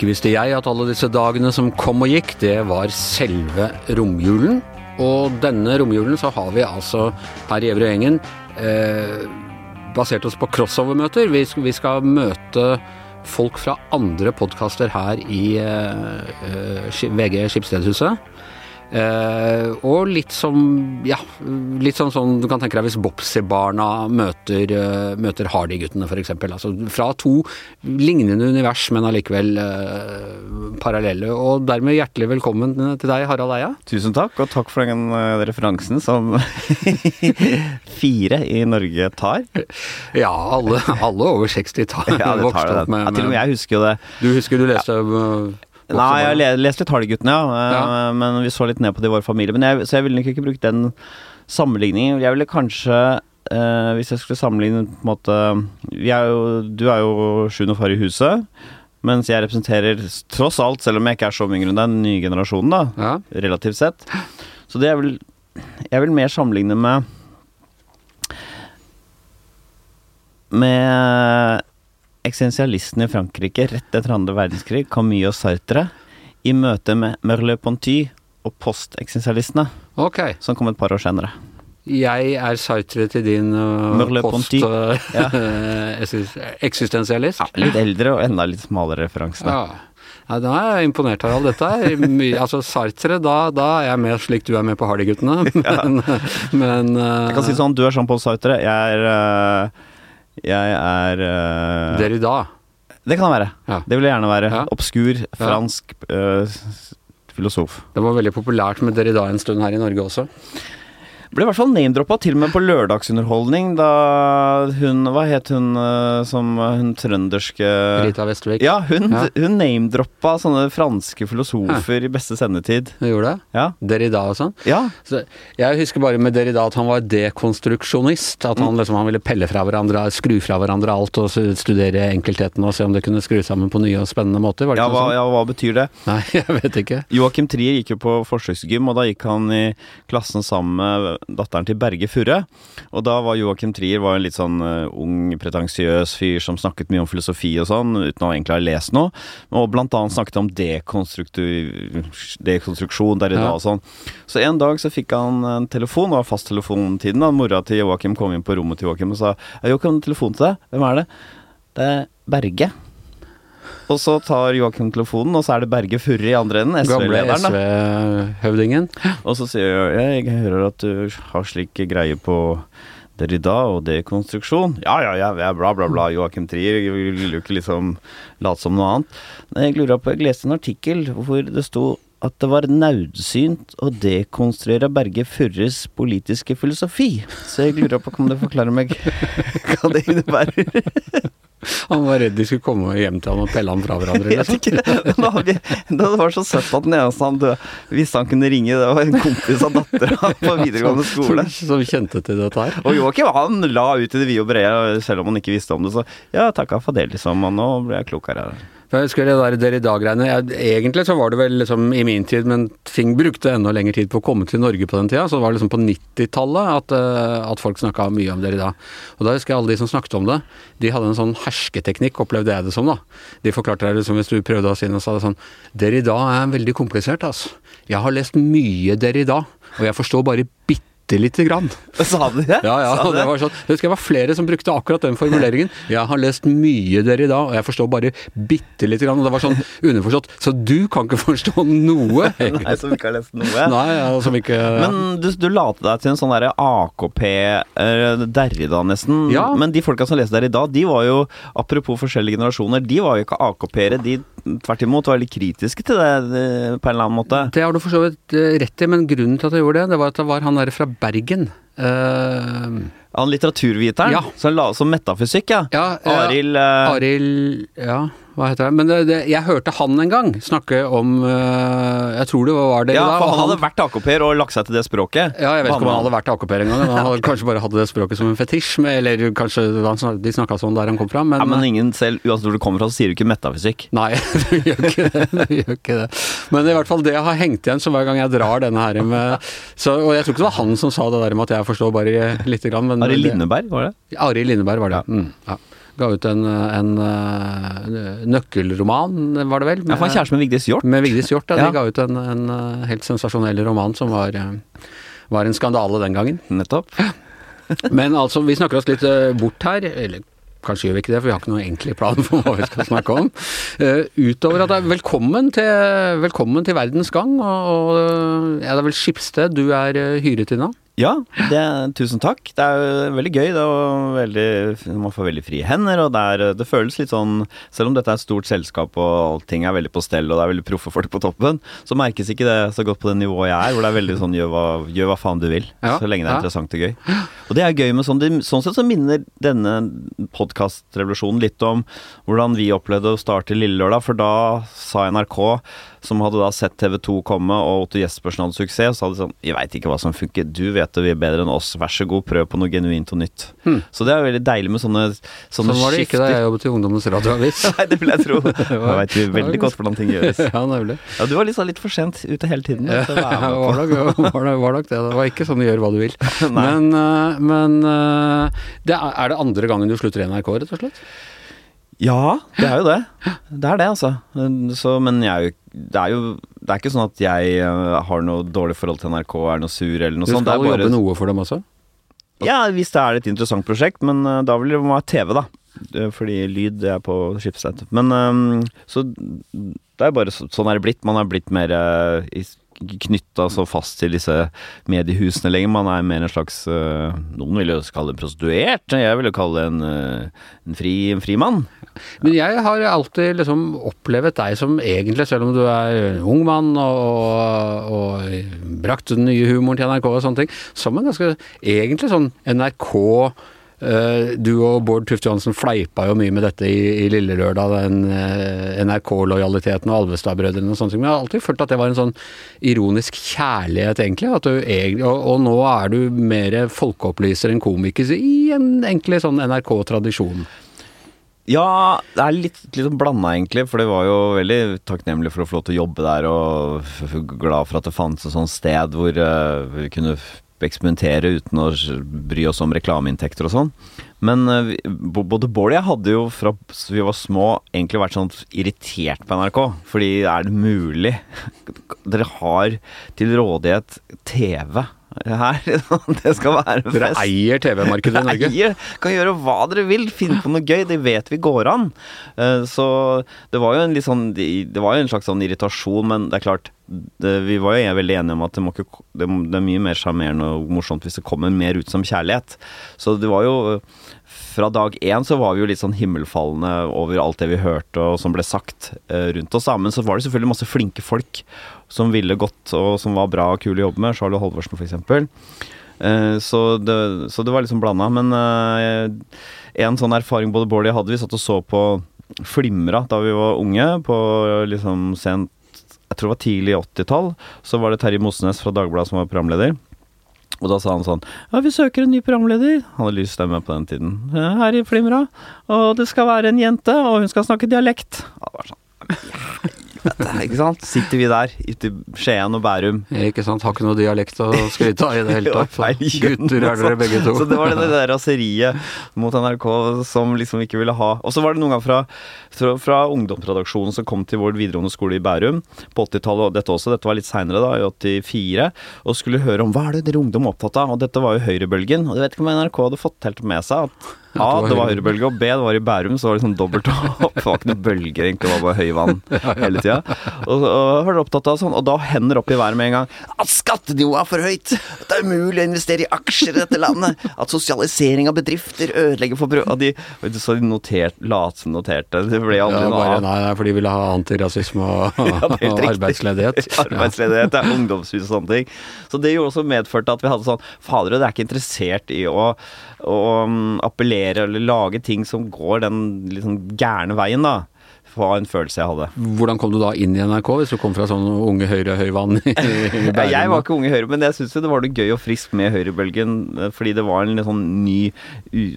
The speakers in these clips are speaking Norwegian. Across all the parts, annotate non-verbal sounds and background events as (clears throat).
Ikke visste jeg at alle disse dagene som kom og gikk, det var selve romjulen. Og denne romjulen så har vi altså her i Evre gjengen eh, basert oss på crossover-møter. Vi, vi, skal møte folk fra andre podkaster her i eh, VG Skipsstedhuset. Uh, og litt som Ja, litt sånn sånn du kan tenke deg hvis Bopsy-barna møter, uh, møter Hardy-guttene, f.eks. Altså fra to lignende univers, men allikevel uh, parallelle. Og dermed hjertelig velkommen til deg, Harald Eia. Tusen takk, og takk for den referansen som (laughs) fire i Norge tar. Ja, alle, alle over 60 tar, (laughs) ja, det tar det. Med, ja, til og med jeg husker jo det. Du husker du leste ja. Nei, jeg har lest litt Hardy-guttene, ja. ja. Eh, men vi så litt ned på det i vår familie. Men jeg, så jeg ville nok ikke brukt den sammenligningen. Jeg ville kanskje eh, Hvis jeg skulle sammenligne på en måte er jo, Du er jo sjuende far i huset. Mens jeg representerer, tross alt, selv om jeg ikke er så mye yngre enn den nye generasjonen, da, ja. relativt sett. Så det er vel Jeg vil mer sammenligne med Med eksistensialistene i Frankrike rett etter andre verdenskrig, Camus og Sartre, i møte med Merleau-Ponty og posteksistensialistene, okay. som kom et par år senere. Jeg er Sartre til din uh, post-eksistensialist. Uh, ja. (laughs) ja, litt eldre og enda litt smalere referanse. Ja. Ja, da er jeg imponert, Harald. Dette er mye Altså, Sartre, da, da, er jeg med slik du er med på Hardy-guttene, (laughs) men, men uh, Jeg kan si sånn, du er Jean-Paul Sartre. Jeg er uh, jeg er uh, Derrida? Det kan det være. Ja. Det vil jeg gjerne være. Ja. Obskur, fransk uh, filosof. Det var veldig populært med Derrida en stund her i Norge også. Ble i hvert fall name-droppa, til og med på lørdagsunderholdning, da hun Hva het hun uh, som hun trønderske Rita Westervik. Ja, hun, ja. hun name-droppa sånne franske filosofer ja. i beste sendetid. Hun gjorde det? Ja. Derrida og sånn? Ja. Så jeg husker bare med Derrida at han var dekonstruksjonist. At han, mm. liksom, han ville pelle fra hverandre, skru fra hverandre alt og studere enkeltheten og se om det kunne skru sammen på nye og spennende måter. ja, hva, sånn? ja, hva betyr det? Nei, (laughs) jeg vet ikke. Joakim Trier gikk jo på forsøksgym, og da gikk han i klassen sammen med datteren til Berge Furre. Og da var Joakim Trier var en litt sånn uh, ung, pretensiøs fyr som snakket mye om filosofi og sånn, uten å egentlig ha lest noe. Og blant annet snakket om dekonstruksjon der i dag og sånn. Så en dag så fikk han en telefon, det var fasttelefontiden, mora til Joakim kom inn på rommet til Joakim og sa Joakim, telefon til deg. Hvem er det? Det er Berge. Og så tar Joakim telefonen, og så er det Berge Furre i andre enden, SV-lederen. Gamle SV-høvdingen. Og så sier jeg jeg hører at du har slik greie på Derrida og dekonstruksjon. Ja, ja, ja, bla, bla, bla. Joakim Trier vil jo ikke liksom late som noe annet. Jeg lurer på, jeg leste en artikkel hvor det sto at det var naudsynt å dekonstruere Berge Furres politiske filosofi. Så jeg lurer på, om du forklarer meg (laughs) hva det innebærer? Han var redd de skulle komme hjem til han og pelle han fra hverandre. Liksom. Det. det var så søtt at den eneste han døde, hvis han kunne ringe, det var en kompis av dattera på videregående skole. Som kjente til dette her. Og Joakim han la ut i det vide og brede, selv om han ikke visste om det. Så ja, takka for det, liksom. Og nå ble jeg klokere. Jeg husker det der dere i dag-greiene. Egentlig så var det vel liksom i min tid, men ting brukte enda lengre tid på å komme til Norge på den tida. Så det var liksom på 90-tallet at, eh, at, folk snakka mye om dere da. Og da husker jeg alle de som snakket om det, de hadde en sånn hersketeknikk, opplevde jeg det som, da. De forklarte deg liksom hvis du prøvde å si noe, sa det sånn Dere i dag er veldig komplisert, altså. Jeg har lest mye dere i dag, og jeg forstår bare bitte bitte lite grann. (laughs) Sa du det? Ja, ja. Det? det? var sånn. Jeg husker det var flere som brukte akkurat den formuleringen. Jeg har lest mye dere i dag, og jeg forstår bare bitte lite grann. Og det var sånn underforstått. Så du kan ikke forstå noe? (laughs) Nei, som ikke har lest noe? Nei, ja, som ikke Men du, du la til deg til en sånn derre AKP eh, Derrida, nesten. Ja. Men de folka som leste der i dag, de var jo, apropos forskjellige generasjoner, de var jo ikke AKP-ere. De tvert imot var litt kritiske til det eh, på en eller annen måte. Det har du for så vidt eh, rett i, men grunnen til at jeg gjorde det, det var at det var han der fra Bergen. Uh, han litteraturviteren ja. som la som metafysikk, ja. ja, ja Arild uh, Aril, Ja hva heter det? Men det, det, jeg hørte han en gang snakke om uh, Jeg tror det var det ja, da. For han, hadde vært AKP-er og lagt seg til det språket? Ja, jeg vet ikke om han hadde vært AKP-er gang, Han hadde (laughs) kanskje bare hadde det språket som en fetisj, eller kanskje de snakka sånn der han kom fra. Men, ja, men ingen selv, uansett hvor du kommer fra, så sier du ikke metafysikk. Nei, (laughs) du gjør ikke det. Du gjør ikke det. Men i hvert fall det har hengt igjen så hver gang jeg drar denne her med så, Og jeg tror ikke det var han som sa det der med at jeg forstår bare lite grann. Arild Lindeberg, var det? Arild Lindeberg var det, ja. Mm, ja. Ga ut en, en, eh, nøkkelroman, var det vel? Ja, for er kjæreste med Vigdis Hjorth. Med Vigdis Hjorth, ja. De ga ut en, en eh, helt sensasjonell roman som var, eh, var en skandale den gangen. Nettopp. (laughs) Men altså, vi snakker oss litt bort her. Eller kanskje gjør vi ikke det, for vi har ikke noen enkle plan for hva vi skal snakke om. Uh, utover at det er velkommen til, velkommen til verdens gang. Og, og ja, det er vel Skipsted du er hyret inn av? Ja, det, tusen takk. Det er veldig gøy. Det er veldig, man får veldig frie hender, og det, er, det føles litt sånn Selv om dette er et stort selskap og allting er veldig på stell og det er veldig proffe folk på toppen, så merkes ikke det så godt på det nivået jeg er, hvor det er veldig sånn gjør hva, gjør hva faen du vil. Ja, så lenge det er ja. interessant og gøy. Og det er gøy med sånn Sånn sett så minner denne podkastrevolusjonen litt om hvordan vi opplevde å starte Lille Lørdag, for da sa NRK som hadde da sett TV 2 komme, og Otto Jespersen hadde suksess, så hadde de sånn Vi veit ikke hva som funker, du vet det, vi er bedre enn oss, vær så god, prøv på noe genuint og nytt. Hmm. Så det er veldig deilig med sånne, sånne Sånn var det ikke da jeg jobbet i Ungdommens radioavis. (laughs) Nei, det vil jeg tro. (laughs) Da veit vi veldig godt hvordan ting gjøres. (laughs) ja, nemlig. Ja, du var liksom litt for sent ute hele tiden. Ja, var nok, det. Det var ikke sånn gjør hva du vil. Men, eh, men eh, det er, er det andre gangen du slutter i NRK, rett og slett? Ja, det er jo det. Det er det, altså. Så, men jeg det er jo Det er ikke sånn at jeg eh, har noe dårlig forhold til NRK, er noe sur eller noe sånt. Du skal er jobbe noe for dem også? Ja, hvis det er et interessant prosjekt, men eh, da vil det være TV, da. Fordi lyd det er på Schibsted. Men eh, så det er bare så, sånn er det blitt. Man er blitt mer knytta så fast til disse mediehusene lenger. Man er mer en slags eh, Noen vil jo kalle det prostituert. Jeg vil jo kalle det en, eh, en, fri, en frimann. Men jeg har alltid liksom opplevd deg som egentlig, selv om du er ung mann og, og brakt den nye humoren til NRK og sånne ting, som en ganske egentlig sånn NRK du og Bård Tufte Johansen fleipa jo mye med dette i, i Lille Lørdag, den eh, NRK-lojaliteten og Alvestad-brødrene og sånne ting. Men jeg har alltid følt at det var en sånn ironisk kjærlighet, egentlig. Du og, og nå er du mer folkeopplyser enn komiker i en egentlig sånn NRK-tradisjon. Ja, det er litt, litt sånn blanda, egentlig. For det var jo veldig takknemlig for å få lov til å jobbe der, og glad for at det fantes et sånt sted hvor eh, vi kunne eksperimentere uten å bry oss om reklameinntekter og sånn. Men eh, vi- både Bård og jeg hadde jo fra vi var små egentlig vært sånn irritert på NRK. Fordi er det mulig? Dere har til rådighet TV her. (laughs) Det skal være Dere eier TV-markedet i Norge. Eier, kan gjøre hva dere vil, finne på noe gøy, det vet vi går an. Eh, Så det var jo en sånn Det var jo en slags sånn irritasjon, men det er klart det, Vi var jo veldig enige om at det, ikke, det, det er mye mer sjarmerende og morsomt hvis det kommer mer ut som kjærlighet. Så det var jo Fra dag én så var vi jo litt sånn himmelfallende over alt det vi hørte og som ble sagt eh, rundt oss. Men så var det selvfølgelig masse flinke folk som ville godt og som var bra og kule å jobbe med. Charlotte Holvorsen f.eks. Eh, Så det, så det var liksom blanda. Men eh, en sånn erfaring både Bård og jeg hadde, vi satt og så på Flimra da vi var unge, på liksom sent Jeg tror det var tidlig 80-tall. Så var det Terje Mosnes fra Dagbladet som var programleder. Og da sa han sånn Ja, vi søker en ny programleder. Han hadde lys stemme på den tiden. Her i Flimra. Og det skal være en jente, og hun skal snakke dialekt. Ja, det var sånn Helvete, ikke sant? Sitter vi der ute i Skien og Bærum. Ikke sant, har ikke noe dialekt å skryte av i det hele (laughs) tatt. Gutter er dere begge to. Så det var det der raseriet mot NRK som liksom ikke ville ha Og så var det noen ganger fra, fra, fra ungdomsredaksjonen som kom til vår videregående skole i Bærum på 80-tallet, og dette også, dette var litt seinere, da, i 84, og skulle høre om hva er det dere ungdom er opptatt av, og dette var jo høyrebølgen, og jeg vet ikke om NRK hadde fått helt med seg at A, det var høyrebølge, og B, det var i Bærum, så var det sånn dobbelt opp. (laughs) Det var ikke noen bølger, egentlig, det var bare høyvann (laughs) hele tida. Og, og var opptatt av sånn, og da hender opp i været med en gang at skattenivået er for høyt, at det er umulig å investere i aksjer i dette landet, at sosialisering av bedrifter ødelegger for brød de, så de notert, late som noterte. Det ble aldri ja, bare, nei, nei, for de ville ha antirasisme og, (laughs) Ja, og arbeidsledighet. arbeidsledighet. Ja. Ungdomshus og sånne ting. Så det gjorde også medførte at vi hadde sånn Fader, det er ikke interessert i å, å um, appellere eller lage ting som går den liksom gærne veien, da. Var en følelse jeg hadde. Hvordan kom du da inn i NRK, hvis du kom fra sånn unge høyre høyvann i, Bærum? (laughs) jeg var ikke Unge Høyre, men jeg syns det var noe gøy og friskt med høyrebølgen. eh, Fordi det var en litt sånn ny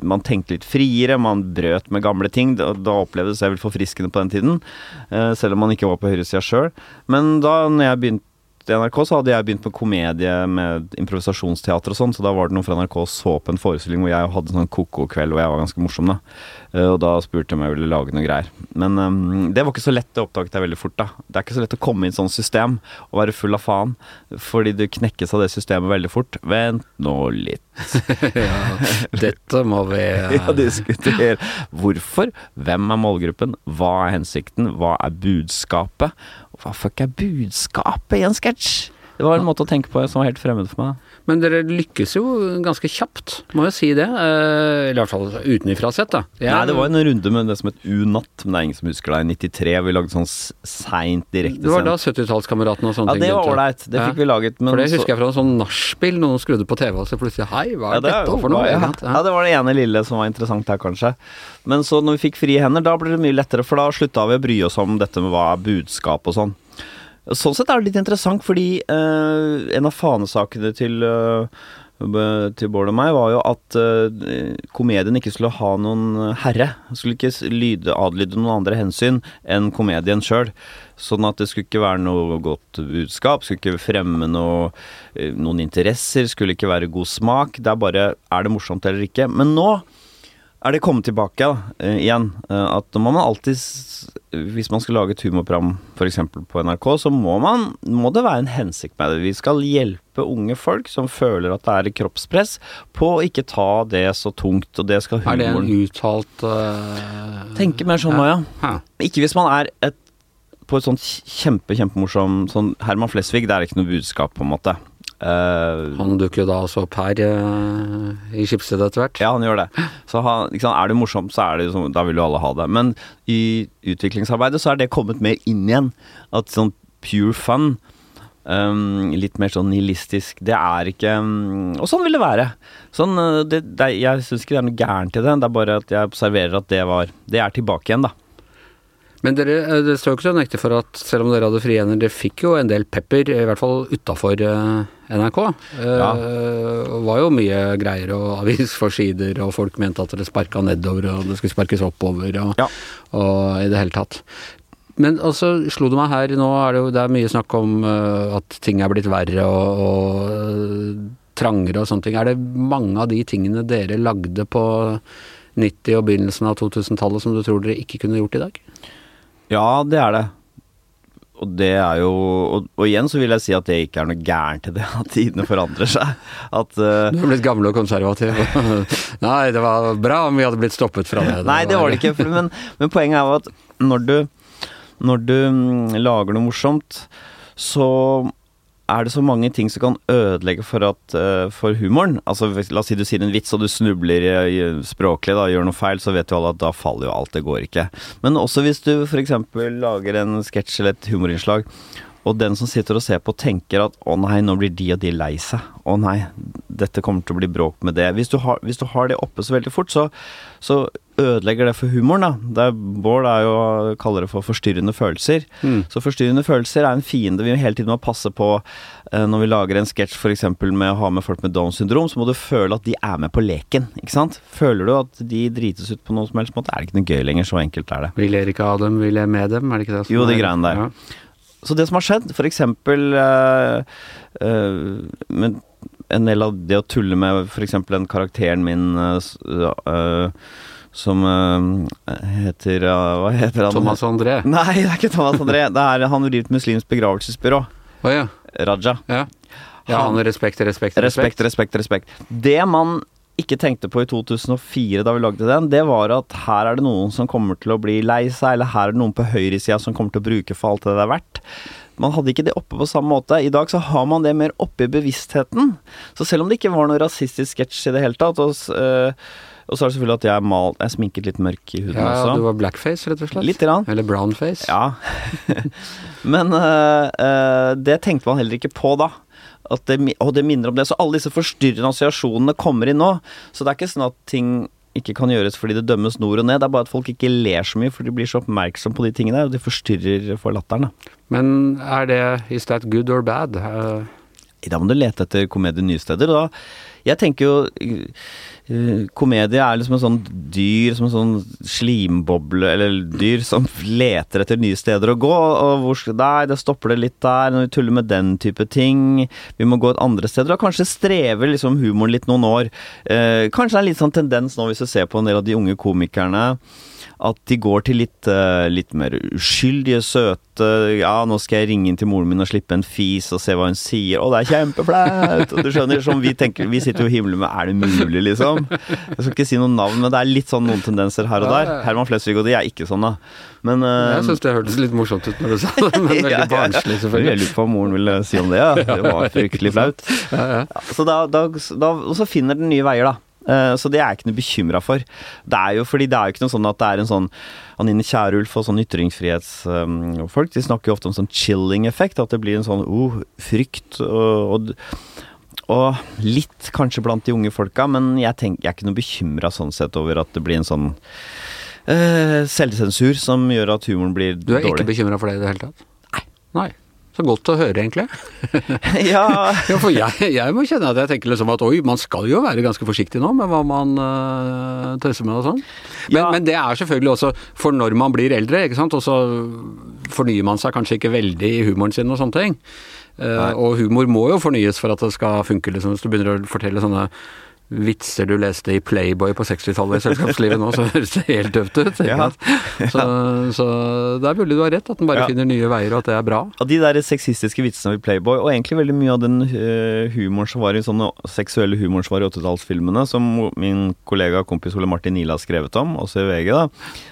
Man tenkte litt friere, man brøt med gamle ting. Da, da opplevdes jeg vel forfriskende på den tiden. eh, Selv om man ikke var på høyresida sjøl. Men da når jeg begynte i NRK, så hadde jeg begynt med komedie med improvisasjonsteater og sånn, så da var det noen fra NRK så på en forestilling hvor jeg hadde sånn ko-ko-kveld hvor jeg var ganske morsom, da. Eh, og da spurte de om jeg ville lage noe greier. Men um, det var ikke så lett, det oppdaget jeg veldig fort, da. Det er ikke så lett å komme i et sånt system og være full av faen, fordi du knekkes av det systemet veldig fort. Vent nå litt. (laughs) ja, dette må vi (laughs) ja, diskutere. Hvorfor? Hvem er målgruppen? Hva er hensikten? Hva er budskapet? Hva fuck er budskapet i en sketsj? Det var en måte å tenke på som var helt fremmed for meg. Men dere lykkes jo ganske kjapt, må jeg si det. Eh, eller i hvert fall utenifra sett, da. Jeg, Nei, det var en runde med det som het U-natt, men det er ingen som husker det. I 93. Vi lagde sånn seint direkte. Det var da 70-tallskameratene og sånne ting? Ja, det var ålreit. Det fikk ja. vi laget. for det husker jeg fra en sånn nachspiel. Noen skrudde på TV og så plutselig Hei, hva er, ja, det dette for noe? Ja. ja. det var det ene lille som var interessant her, kanskje. Men så når vi fikk frie hender, da ble det mye lettere, for da slutta vi å bry oss om dette med hva er budskap og sånn. Sånn sett er det litt interessant, fordi uh, en av fanesakene til uh, til Bård og meg, var jo at uh, komedien ikke skulle ha noen herre. Skulle ikke lyde, adlyde noen andre hensyn enn komedien sjøl. Sånn at det skulle ikke være noe godt budskap, skulle ikke fremme noe, noen interesser, skulle ikke være god smak. Det er bare er det morsomt eller ikke. Men nå er det kommet tilbake da, igjen. Uh, at nå må man alltid Hvis man skal lage et humorprogram f.eks. på NRK, så må, man, må det være en hensikt med det. Vi skal hjelpe unge folk som føler at det er kroppspress, på å ikke ta det så tungt, og det skal humoren Er det en uttalt uh, Tenker mer sånn nå, ja. ja. Ikke hvis man er et, på et sånt kjempe, kjempemorsom sånn Herman Flesvig, det er ikke noe budskap, på en måte. Uh, han dukker jo da også opp her uh, i Skipsted etter hvert. Ja, han gjør det. Så han, sant, er det morsomt, så er det sånn, da vil jo alle ha det. Men i utviklingsarbeidet så er det kommet mer inn igjen. At sånn pure fun, um, litt mer sånn nihilistisk, det er ikke um, Og sånn vil det være. Sånn, eh, det, det, jeg syns ikke det er noe gærent i det, det er bare at jeg observerer at det var Det er tilbake igjen, da. Men dere, det står jo ikke til å nekte for at selv om dere hadde frie hender, dere fikk jo en del pepper, i hvert fall utafor NRK. Ja. Det var jo mye greier og (laughs) avisforsider, og folk mente at det sparka nedover, og det skulle sparkes oppover, og, ja. og i det hele tatt. Men altså, slo det meg her Nå er det jo det er mye snakk om at ting er blitt verre og, og trangere og sånne ting. Er det mange av de tingene dere lagde på 90- og begynnelsen av 2000-tallet som du tror dere ikke kunne gjort i dag? Ja, det er det. Og det er jo og, og, igjen så vil jeg si at det ikke er noe gærent i det, at tidene forandrer seg. At uh, Du har blitt gammel og konservativ. (laughs) Nei, det var bra om vi hadde blitt stoppet fra det. Nei, det var det ikke. Men, men poenget er jo at når du, når du mm, lager noe morsomt, så er det så mange ting som kan ødelegge for, at, uh, for humoren. Altså, La oss si du sier en vits og du snubler språklig, da, gjør noe feil, så vet jo alle at da faller jo alt, det går ikke. Men også hvis du f.eks. lager en sketsj eller et humorinnslag, og den som sitter og ser på, tenker at å nei, nå blir de og de lei seg. Å nei, dette kommer til å bli bråk med det. Hvis du har, hvis du har det oppe så veldig fort, så, så ødelegger det for humoren, da. Er, Bård er jo kaller det for forstyrrende følelser. Mm. Så forstyrrende følelser er en fiende vi hele tiden må passe på eh, når vi lager en sketsj f.eks. med å ha med folk med Downs syndrom, så må du føle at de er med på leken, ikke sant. Føler du at de drites ut på noen som helst måte, er det ikke noe gøy lenger. Så enkelt er det. Vi ler ikke av dem, vi ler med dem, er det ikke det? jo, de greiene der. Ja. Så det som har skjedd, eksempel uh, uh, en del av det å tulle med f.eks. den karakteren min uh, som heter Hva heter han? Thomas André? Nei, det er ikke Thomas André. (laughs) Det er han driver et muslimsk begravelsesbyrå. Oh, ja. Raja. Ja. ja, han respekt, respekt, respekt. Respekt, respekt, respekt. Det man ikke tenkte på i 2004 da vi lagde den, det var at her er det noen som kommer til å bli lei seg, eller her er det noen på høyresida som kommer til å bruke for alt det det er verdt. Man hadde ikke det oppe på samme måte. I dag så har man det mer oppe i bevisstheten. Så selv om det ikke var noe rasistisk sketsj i det hele tatt, og, øh, og så er det selvfølgelig at jeg er malt jeg er sminket litt mørk i huden ja, også. Ja, du var blackface, rett og slett? Litt rann. Eller brownface? Ja. (laughs) Men uh, uh, det tenkte man heller ikke på da det, og det minner om det. Så alle disse forstyrrende assosiasjonene kommer inn nå. Så det er ikke sånn at ting ikke kan gjøres fordi det dømmes nord og ned. Det er bare at folk ikke ler så mye, for de blir så oppmerksom på de tingene og de forstyrrer for latteren. Men er det Is that good or bad? Uh... Da må du lete etter komedie nye steder. Da Jeg tenker jo uh, Komedie er liksom en sånn dyr, som en sånn slimboble, eller dyr som leter etter nye steder å gå. Og hvor Nei, det stopper det litt der, når vi tuller med den type ting. Vi må gå et andre steder. Og kanskje strever liksom humoren litt noen år. Uh, kanskje det er litt sånn tendens nå, hvis du ser på en del av de unge komikerne at de går til litt, uh, litt mer uskyldige, søte Ja, nå skal jeg ringe inn til moren min og slippe en fis og se hva hun sier. Å, det er kjempeflaut! Du skjønner, som vi tenker Vi sitter jo i himmelen med Er det mulig, liksom? Jeg skal ikke si noen navn, men det er litt sånn noen tendenser her og der. Herman Flesvig og de er ikke sånn, da. Men uh, Jeg syns det hørtes litt morsomt ut når du sa det, men veldig (laughs) barnslig, selvfølgelig. Jeg lurer på hva moren ville si om det, ja. (laughs) Det var fryktelig flaut. Ja, ja. Så da, da, da, og så finner den nye veier, da. Eh, Så det er jeg ikke noe bekymra for. Det er jo fordi det er jo ikke noe sånn at det er en sånn Anine Kierulf og sånn ytringsfrihetsfolk, de snakker jo ofte om sånn chilling-effekt. At det blir en sånn oh, frykt og, og, og litt kanskje blant de unge folka, men jeg, tenker, jeg er ikke noe bekymra sånn sett over at det blir en sånn uh, selvsensur som gjør at humoren blir dårlig. Du er dårlig. ikke bekymra for det i det hele tatt? Nei. Nei. Så godt å høre, egentlig. (laughs) ja, (laughs) Ja, for jeg, jeg må kjenne at jeg tenker liksom at oi, man skal jo være ganske forsiktig nå med hva man uh, tøyser med og sånn. Men, Ja. men det er selvfølgelig også for når man blir eldre, ikke sant. Og så fornyer man seg kanskje ikke veldig i humoren sin og sånne ting. Uh, og humor må jo fornyes for at det skal funke, liksom. Hvis du begynner å fortelle sånne vitser du leste i Playboy på 60-tallet i selskapslivet nå, så (laughs) høres det helt døvt ut. Ja, Ja. Så, så det er mulig du har rett, at den bare Ja. finner nye veier, og at det er bra. av de der sexistiske vitsene i Playboy, og egentlig veldig mye av den eh, humoren som var i sånne seksuelle humoren som var i 80-tallsfilmene, som min kollega og kompis Ole Martin Nila har skrevet om, også i VG, da,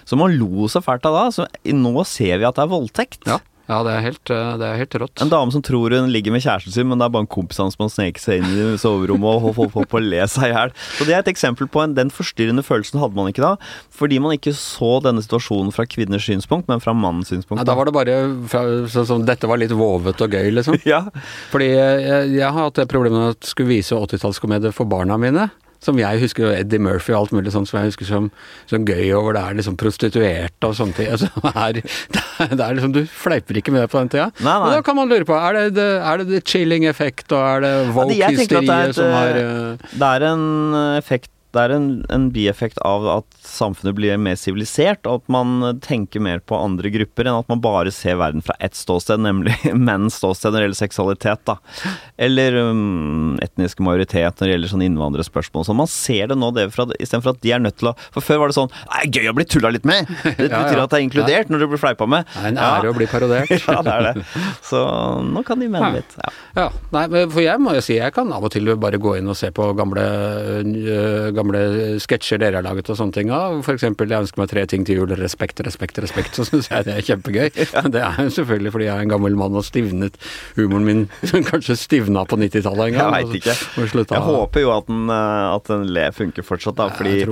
som man lo så fælt av da. Så nå ser vi at det er voldtekt. Ja, ja det, er helt, eh, det er helt rått. En dame som tror hun ligger med kjæresten sin, men det er bare en kompis hans som har sneket seg inn i soverommet og holdt på å le seg i hjel. Så det er et eksempel på en, den forstyrrende følelsen hadde man ikke da, fordi man ikke så denne situasjonen fra kvinners synspunkt, men fra mannens synspunkt. Nei, da var det bare fra, sånn som dette var litt vovet og gøy, liksom. (laughs) Ja, Fordi jeg, jeg har hatt det problemet med at jeg skulle vise 80-tallskomedier for barna mine. Som jeg husker og Eddie Murphy og alt mulig sånt som jeg husker som, som gøy, og hvor det er liksom prostituerte og sånne ting. Altså, (laughs) det, er, det, er, liksom, Du fleiper ikke med det på den tida. Nei, nei. Og da kan man lure på, er det the, er det the chilling effect, og er det er woke-hysteriet et, som har eh, eh, Det er en effekt det er en, en bieffekt av at samfunnet blir mer sivilisert, og at man tenker mer på andre grupper enn at man bare ser verden fra ett ståsted, nemlig (laughs) menns ståsted når det gjelder seksualitet, da. Eller um, etniske majoritet når det gjelder sånne innvandrerspørsmål. Så man ser det nå det fra, istedenfor at de er nødt til å For før var det sånn Det er gøy å bli tulla litt med! (laughs) Det betyr ja. at det er inkludert når du blir fleipa med. Det er en ære å bli parodiert. (laughs) Ja, det er det. Så nå kan de mene Ja. litt. Ja. Ja, nei, for jeg må jo si jeg kan av og til bare gå inn og se på gamle, øh, gamle sketsjer dere har laget og sånne ting. av. Eksempel 'Jeg ønsker meg tre ting til jul', respekt, respekt, respekt. Så syns jeg det er kjempegøy. (laughs) Det er jo selvfølgelig fordi jeg er en gammel mann og stivnet humoren min (laughs) kanskje stivna på 90-tallet en gang. Jeg veit ikke. Og Jeg håper jo at den, eh, at den le funker fortsatt, da. Fordi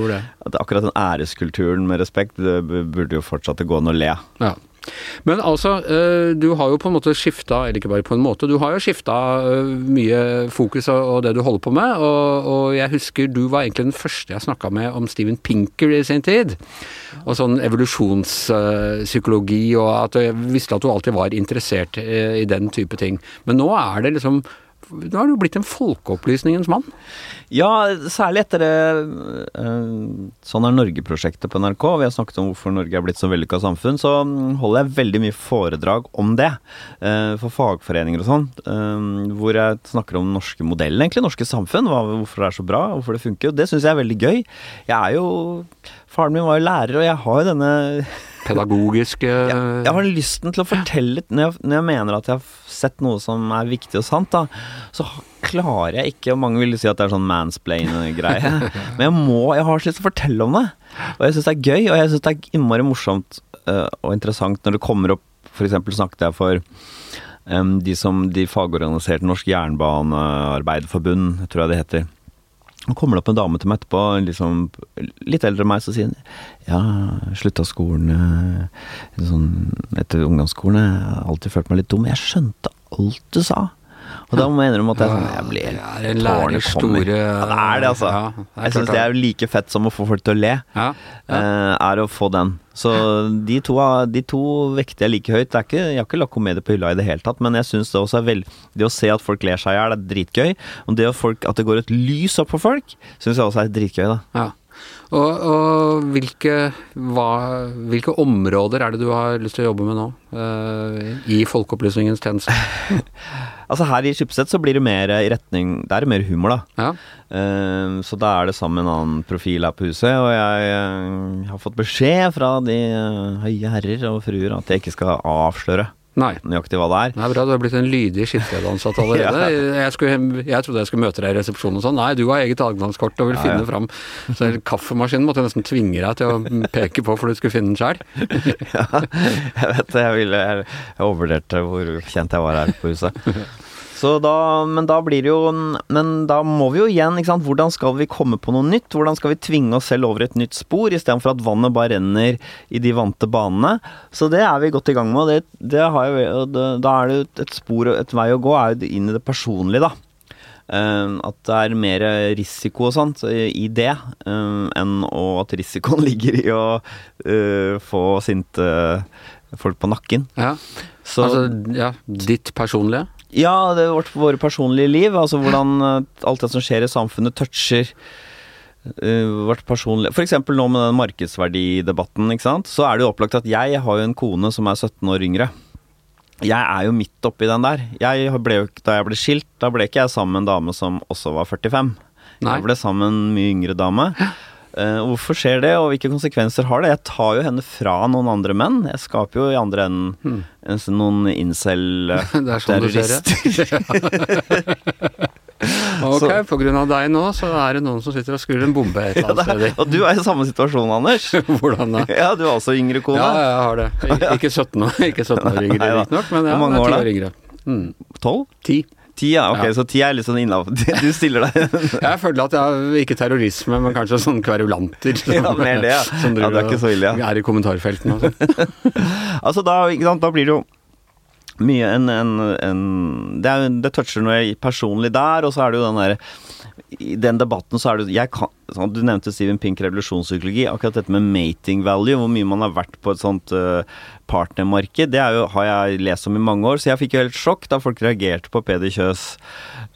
akkurat den æreskulturen med respekt, det burde jo fortsatt gå an å le. Ja. Men altså, øh, du har jo på en måte skifta, eller ikke bare på en måte, du har jo skifta øh, mye fokus og, det du holder på med. Og, og jeg husker du var egentlig den første jeg snakka med om Steven Pinker i sin tid. Og sånn evolusjonspsykologi, og at jeg visste at du alltid var interessert øh, i den type ting. Men nå er det liksom nå har du blitt en folkeopplysningens mann. Ja, særlig etter det eh, Sånn er Norge-prosjektet på NRK. Vi har snakket om hvorfor Norge er blitt så vellykka samfunn. Så holder jeg veldig mye foredrag om det. eh, For fagforeninger og sånn. eh, Hvor jeg snakker om den norske modellen, egentlig. Norske samfunn. Hvorfor det er så bra, hvorfor det funker. Og det syns jeg er veldig gøy. Jeg er jo Faren min var jo lærer, og jeg har jo denne Pedagogisk øh, jeg, jeg har lysten til å fortelle når jeg, når jeg mener at jeg har sett noe som er viktig og sant, da, så klarer jeg ikke Og mange vil si at det er sånn mansplain-greie. (laughs) men jeg må Jeg har så lyst til å fortelle om det. Og jeg syns det er gøy, og jeg syns det er innmari morsomt uh, og interessant når det kommer opp eksempel snakket jeg for um, de som de fagorganiserte Norsk Jernbanearbeiderforbund, tror jeg det heter. Og kommer det opp en dame til meg etterpå, liksom, litt eldre enn meg, så sier hun ja, slutta skolen eh, sånn, etter ungdomsskolen. Jeg har alltid følt meg litt dum. Jeg skjønte alt du sa. Og da må jeg innrømme at jeg, sånn, jeg blir Det er en tårene kommer. Ja, det er det, altså. Ja, det er jeg syns det er like fett som å få folk til å le, Ja, eh, er å få den. Så de to, de to vekter jeg like høyt. Det er ikke, jeg har ikke lagt komedie på hylla i det hele tatt, men jeg syns det også er vel Det å se at folk ler seg i hjel, er dritgøy. Og det at, folk, at det går et lys opp for folk, syns jeg også er dritgøy, da. Ja. Og, og hvilke, hva, hvilke områder er det du har lyst til å jobbe med nå? uh, I folkeopplysningens tjeneste? (laughs) Altså her i Schibsted så blir det mer i retning Det er mer humor, da. Ja. Uh, så da er det sammen med en annen profil her på huset, og jeg uh, har fått beskjed fra de uh, høye herrer og fruer at jeg ikke skal avsløre Nei. nøyaktig hva det er. Er bra, du har blitt en lydig skipsredansatt allerede. (laughs) jeg, skulle, jeg trodde jeg skulle møte deg i resepsjonen og sånn. Nei, du har eget adgangskort og vil Ja, finne ja. fram. Så kaffemaskinen måtte jeg nesten tvinge deg til å peke på for du skulle finne den sjøl. (laughs) ja, jeg vet det, jeg, ville, jeg, jeg overvurderte hvor kjent jeg var her på huset. (laughs) Så da, men da blir det jo Men da må vi jo igjen, ikke sant. Hvordan skal vi komme på noe nytt? Hvordan skal vi tvinge oss selv over et nytt spor, istedenfor at vannet bare renner i de vante banene? Så det er vi godt i gang med, og det, det har jo, da er det et spor og et vei å gå, er jo inn i det personlige, da. Uh, at det er mer risiko og sånt i det, uh, enn at risikoen (laughs) ligger i å uh, få sinte folk på nakken. Ja. Så Altså, ja, ditt personlige? Ja, det er vårt, våre personlige liv, altså hvordan eh, alt det som skjer i samfunnet toucher uh, vårt personlige For eksempel nå med den markedsverdidebatten, ikke sant. Så er det jo opplagt at jeg har jo en kone som er 17 år yngre. Jeg er jo midt oppi den der. Jeg ble jo, da jeg ble skilt, da ble ikke jeg sammen med en dame som også var 45. Nei. Jeg ble sammen med en mye yngre dame. Eh, og hvorfor skjer det, og hvilke konsekvenser har det? Jeg tar jo henne fra noen andre menn. Jeg skaper jo i andre enden Hmm. en noen incel-terrorister. (laughs) Er sånn. (laughs) (laughs) Ok, på grunn av deg nå, så er det noen som sitter og skrur en bombe et eller annet sted. og du er i samme situasjon, Anders. Hvordan da? Ja, du er også yngre kone. Ja, jeg har det. Ik- Ikke 17 år, ikke 17 år yngre, riktignok, men ja, Hvor mange det er år 10 da? år yngre. Mm. Tolv? 10. Ti, ja. Ok, Ja. så ti er litt sånn innafor. (laughs) Du stiller deg (laughs) Jeg føler at jeg ikke terrorisme, men kanskje sånn kverulanter. som- (laughs) Ja, mer det, ja. Som Ja, det er ikke så ille, ja. Er i kommentarfeltene og sånn. Altså, da, ikke sant, da blir det jo mye en, en, en det, er, det toucher noe personlig der, og så er det jo den derre I den debatten så er det kan, sånn, Du nevnte Steven Pink revolusjonspsykologi. Akkurat dette med mating value, hvor mye man har vært på et sånt uh, partnermarked, det er jo, har jeg lest om i mange år. Så jeg fikk jo helt sjokk da folk reagerte på Peder Kjøs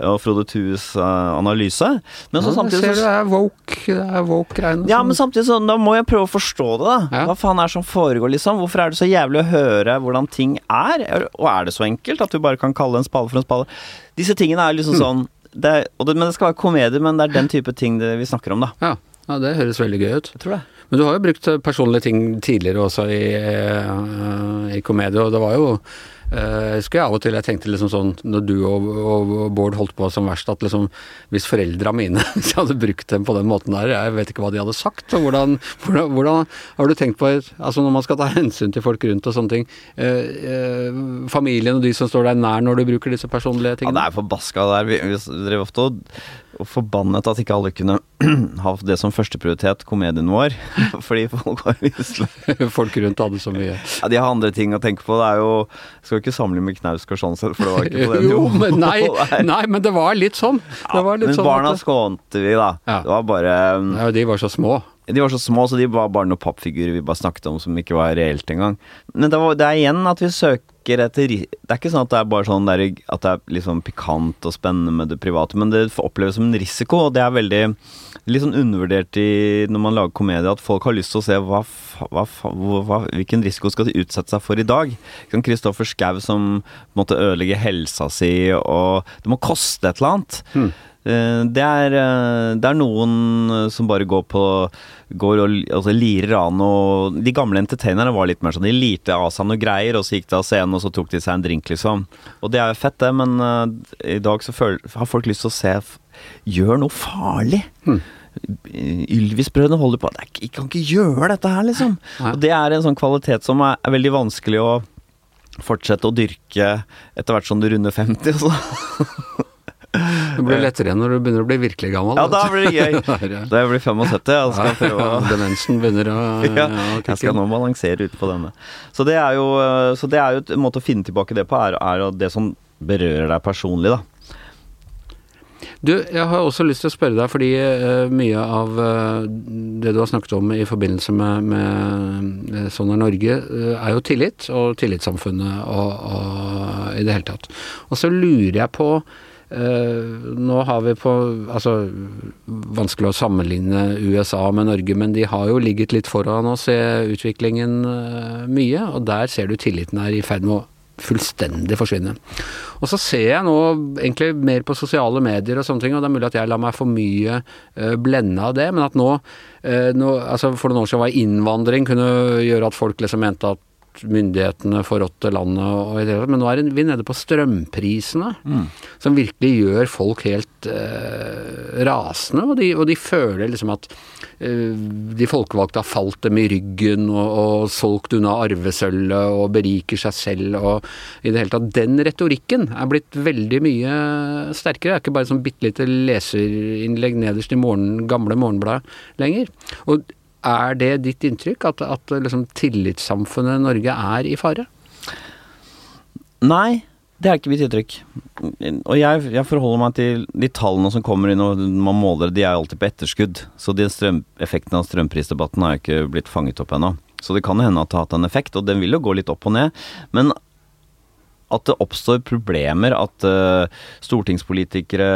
og Frode Tues uh, analyse. Men så Ja, samtidig ser du, det er woke, det er woke-greiene. ja, men samtidig så da må jeg prøve å forstå det, da. Ja. Hva faen er det som foregår, liksom? Hvorfor er det så jævlig å høre hvordan ting er? Og er det så enkelt at du bare kan kalle en spade for en spade? Disse tingene er liksom sånn det er, det, Men det skal være komedie, men det er den type ting det vi snakker om, da. ja. ja, det høres veldig gøy ut. Jeg tror det. Men du har jo brukt personlige ting tidligere også i, eh, i komedie, og det var jo eh, jeg husker jeg av og til jeg tenkte liksom sånn når du og, og Bård holdt på som verst, at liksom hvis foreldra mine (laughs) hvis jeg hadde brukt dem på den måten der, jeg vet ikke hva de hadde sagt. og Hvordan, hvordan, hvordan har du tenkt på altså når man skal ta hensyn til folk rundt og sånne ting, eh, eh, familien og de som står deg nær når du bruker disse personlige tingene? Ja, det er forbaska der. Vi, vi drev ofte og, og forbannet at ikke alle kunne (clears throat) ha det som førsteprioritet, komedien vår. (laughs) Fordi folk har lyst til (laughs) folk rundt hadde så mye Ja, de har andre ting å tenke på. Det er jo Skal jo ikke samle med Knausgård sånn sett, for det var ikke på den (laughs) Jo, men nei, nei, men det var litt sånn. Det var litt men sånn barna skånte vi, da. Ja. Det var bare ja, De var så små. De var så små, så de var bare noen pappfigurer vi bare snakket om som ikke var reelt engang. Men det, var, det er igjen at vi søker etter ri- Det er ikke sånn at det er bare sånn der, at det er liksom pikant og spennende med det private, men det oppleves som en risiko, og det er veldig litt sånn undervurdert i, når man lager komedie, at folk har lyst til å se hva, hva, hva, hvilken risiko skal de utsette seg for i dag. Kristoffer Schou som måtte ødelegge helsa si, og det må koste et eller annet. Hmm. Eh, Det er, eh, det er noen eh, som bare går på Går og altså, lirer av noe De gamle entertainerne var litt mer sånn De lirte av seg noe greier, og så gikk de av scenen, og så tok de seg en drink, liksom. Og det er jo fett, det, men uh, i dag så føler, har folk lyst til å se Gjør noe farlig. Hmm. Ylvis-brødrene holder på Det Jeg kan ikke gjøre dette her, liksom. Og det er en sånn kvalitet som er, er veldig vanskelig å fortsette å dyrke etter hvert som du runder 50. og Så. Det blir lettere når du begynner å bli virkelig gammel. Ja, da blir det gøy. (laughs) Da jeg blir 75, jeg skal prøve å Demensen begynner å (laughs) ja, jeg skal nå balansere ut på denne. Så det er jo, så det er jo en måte å finne tilbake det på, er, er det som berører deg personlig, da. Du, jeg har også lyst til å spørre deg, fordi uh, mye av uh, det du har snakket om i forbindelse med, med uh, Sånn er Norge, er jo tillit, og tillitssamfunnet og, og i det hele tatt. Og så lurer jeg på nå har vi på Altså, vanskelig å sammenligne USA med Norge, men de har jo ligget litt foran oss i utviklingen mye, og der ser du tilliten er i ferd med å fullstendig forsvinne. Og så ser jeg nå egentlig mer på sosiale medier og sånne ting, og det er mulig at jeg lar meg for mye uh, blende av det, men at nå, nå altså For noen år siden var innvandring kunne gjøre at folk liksom mente at myndighetene forrådte landet det men nå er vi nede på strømprisene, mm. som virkelig gjør folk helt eh, rasende, og de, og de, føler liksom at eh, de folkevalgte har falt dem i ryggen og, og solgt unna arvesølvet og beriker seg selv og i det hele tatt. Den retorikken er blitt veldig mye sterkere. Det er ikke bare sånn bitte lite leserinnlegg nederst i morgen, gamle Morgenbladet lenger. Og er det ditt inntrykk at, at liksom, tillitssamfunnet Norge er i fare? Nei, det er ikke mitt inntrykk. Og jeg, jeg, forholder meg til de tallene som kommer inn og man måler, de er alltid på etterskudd. Så de effekten av strømprisdebatten har ikke blitt fanget opp ennå. Så det kan hende at det har hatt en effekt, og den vil jo gå litt opp og ned. Men at det oppstår problemer, at uh, stortingspolitikere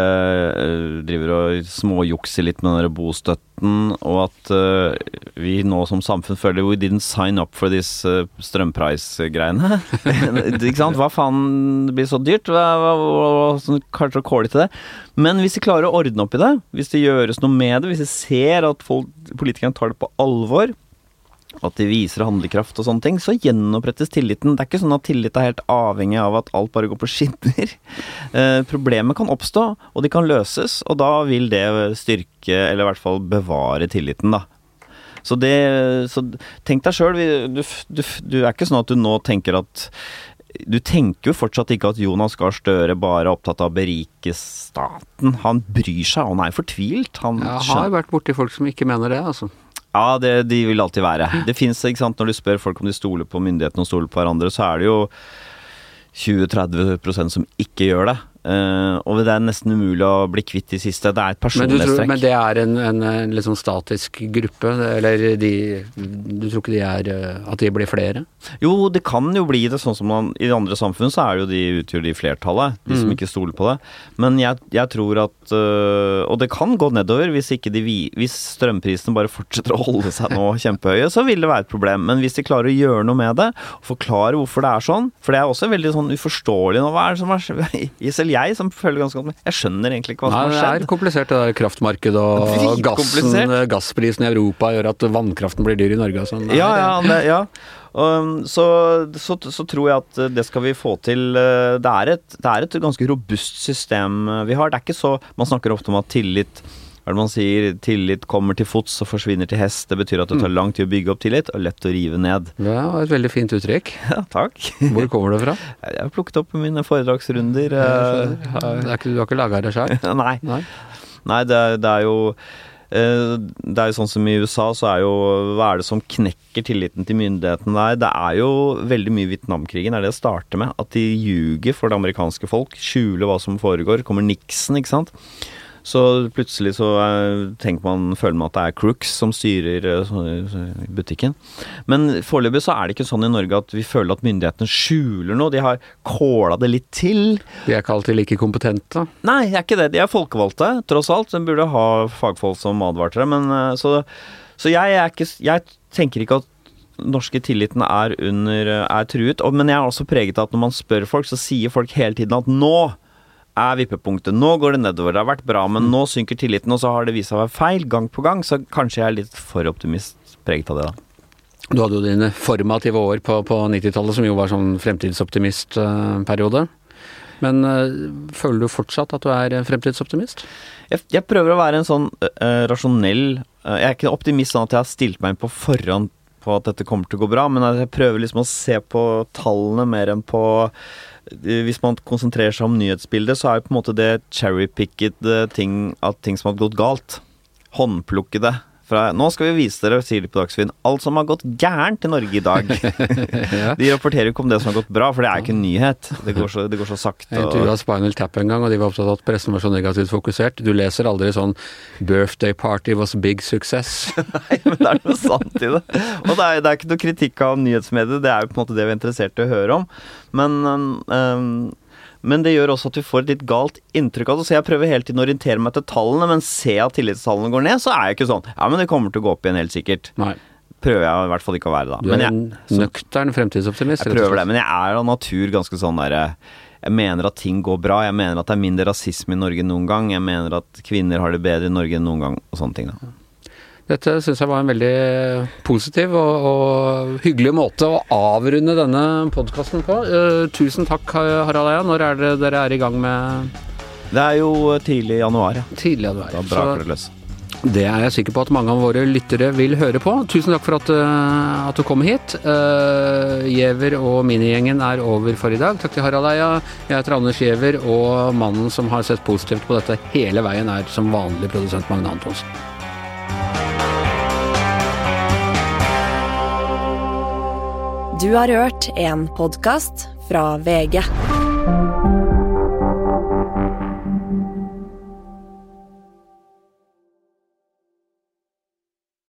uh, driver og småjukser litt med den bostøtten, og at uh, vi nå som samfunn føler we didn't sign up for disse strømprice-greiene. (laughs) Ikke sant? Hva faen, det blir så dyrt? Hva, hva, hva, sånn, kanskje kåle til det. Men hvis vi klarer å ordne opp i det, hvis det gjøres noe med det, hvis vi ser at folk, politikerne tar det på alvor, at de viser handlekraft og sånne ting, så gjenopprettes tilliten. Det er ikke sånn at tillit er helt avhengig av at alt bare går på skinner. (laughs) Eh, problemet kan oppstå, og de kan løses, og da vil det styrke, eller i hvert fall bevare tilliten, da. Så det Så tenk deg sjøl, du, du, du, er ikke sånn at du nå tenker at du tenker jo fortsatt ikke at Jonas Gahr Støre bare er opptatt av å berike staten. Han bryr seg, han er fortvilt. Han ja, har vært borti folk som ikke mener det, altså. Ja, det, de vil alltid være. Det fins, ikke sant, når du spør folk om de stoler på myndighetene og stoler på hverandre, så er det jo 20-30 som ikke gjør det. Uh, og det er nesten umulig å bli kvitt de siste. Det er et personlighetstrekk. Men, men, det er en, en, en litt sånn statisk gruppe? Eller de Du tror ikke de er uh, At de blir flere? Jo, det kan jo bli det. Sånn som man, I andre samfunn så er det jo de utgjør de flertallet. De mm. som ikke stoler på det. Men jeg, jeg tror at uh, Og det kan gå nedover hvis, ikke de, hvis strømprisene bare fortsetter å holde seg nå (laughs) kjempehøye, så vil det være et problem. Men hvis de klarer å gjøre noe med det, og forklare hvorfor det er sånn For det er også veldig sånn uforståelig nå. Hva er det som er Selv (laughs) jeg som følger ganske godt med. Jeg skjønner egentlig ikke hva som har skjedd. Det er komplisert det der kraftmarkedet og gassen, gassprisen i Europa gjør at vannkraften blir dyr i Norge og sånn. Ja, ja, det, ja. Um, så, så, så, tror jeg at det skal vi få til. Uh, det er, et, det er et ganske robust system vi har. Det er ikke så Man snakker ofte om at tillit hva er det man sier? Tillit kommer til fots og forsvinner til hest. Det betyr at det tar mm. lang tid å bygge opp tillit, og lett å rive ned. Ja, et veldig fint uttrykk. (laughs) Ja, takk. Hvor kommer det fra? Jeg har plukket opp mine foredragsrunder. Eh, du har ikke laga det sjøl? (laughs) Nei. Nei. Nei, det, det er jo eh, det er jo sånn som I USA så er jo Hva er det som knekker tilliten til myndighetene der? Det er jo veldig mye Vietnamkrigen, er det det starter med. At de ljuger for det amerikanske folk. Skjuler hva som foregår. Kommer Nixon, ikke sant. Så plutselig så tenker man, føler man at det er crooks som styrer uh, butikken. Men foreløpig så er det ikke sånn i Norge at vi føler at myndighetene skjuler noe. De har kåla det litt til. De er ikke alltid like kompetente? Nei, de er ikke det. De er folkevalgte, tross alt. De burde ha fagfolk som advarte. Men uh, så, så jeg, er ikke, jeg tenker ikke at norske tilliten er, under, er truet. Men jeg er også preget av at når man spør folk, så sier folk hele tiden at nå er vippepunktet. Nå går det nedover. Det har vært bra, men mm. nå synker tilliten, og så har det vist seg å være feil gang på gang. Så kanskje jeg er litt for optimist preget av det, da. Du hadde jo dine formative år på, på 90-tallet, som jo var sånn fremtidsoptimistperiode. Men øh, føler du fortsatt at du er fremtidsoptimist? Jeg, jeg prøver å være en sånn øh, rasjonell øh, Jeg er ikke optimist sånn at jeg har stilt meg inn på forhånd på at dette kommer til å gå bra, men jeg prøver liksom å se på tallene mer enn på hvis man konsentrerer seg om nyhetsbildet, så er på en måte det cherry-picket ting ting som har gått galt. Håndplukkede fra Nå skal vi vise dere, de på Dagsrevyen, alt som har gått gærent i Norge i dag. (laughs) De rapporterer jo ikke om det som har gått bra, for det er ikke en nyhet. Det går så, det går så sakte. Jeg intervjua Spinal Tap en gang, og de var opptatt av at pressen var så negativt fokusert. Du leser aldri sånn 'Birthday party was big success'. (laughs) Nei, men det er noe sant i det. Og det er, det er ikke noe kritikk av nyhetsmediet, det er jo på en måte det vi er interessert i å høre om. Men um, men det gjør også at vi får et litt galt inntrykk av det. Så jeg prøver hele tiden å orientere meg til tallene, men ser jeg at tillitstallene går ned, så er jeg ikke sånn Ja, men det kommer til å gå opp igjen, helt sikkert. Nei. Prøver jeg i hvert fall ikke å være da. Du er Men en jeg, nøktern fremtidsoptimist. jeg prøver det, men jeg er av natur ganske sånn derre jeg mener at ting går bra. Jeg mener at det er mindre rasisme i Norge enn noen gang. Jeg mener at kvinner har det bedre i Norge enn noen gang, og sånne ting. da. Dette syns jeg var en veldig positiv og, og hyggelig måte å avrunde denne podkasten på. Uh, tusen takk, Harald Eia. Når er det dere er i gang med Det er jo tidlig i januar, ja. tidlig januar? Da braker det løs. det er jeg sikker på at mange av våre lyttere vil høre på. Tusen takk for at, uh, at du kom hit. Uh, og minigjengen er over for i dag. Takk til Harald Eia. Jeg heter Anders Giæver, og mannen som har sett positivt på dette hele veien, er som vanlig produsent Magne Antonsen. Du har hørt en podkast fra VG.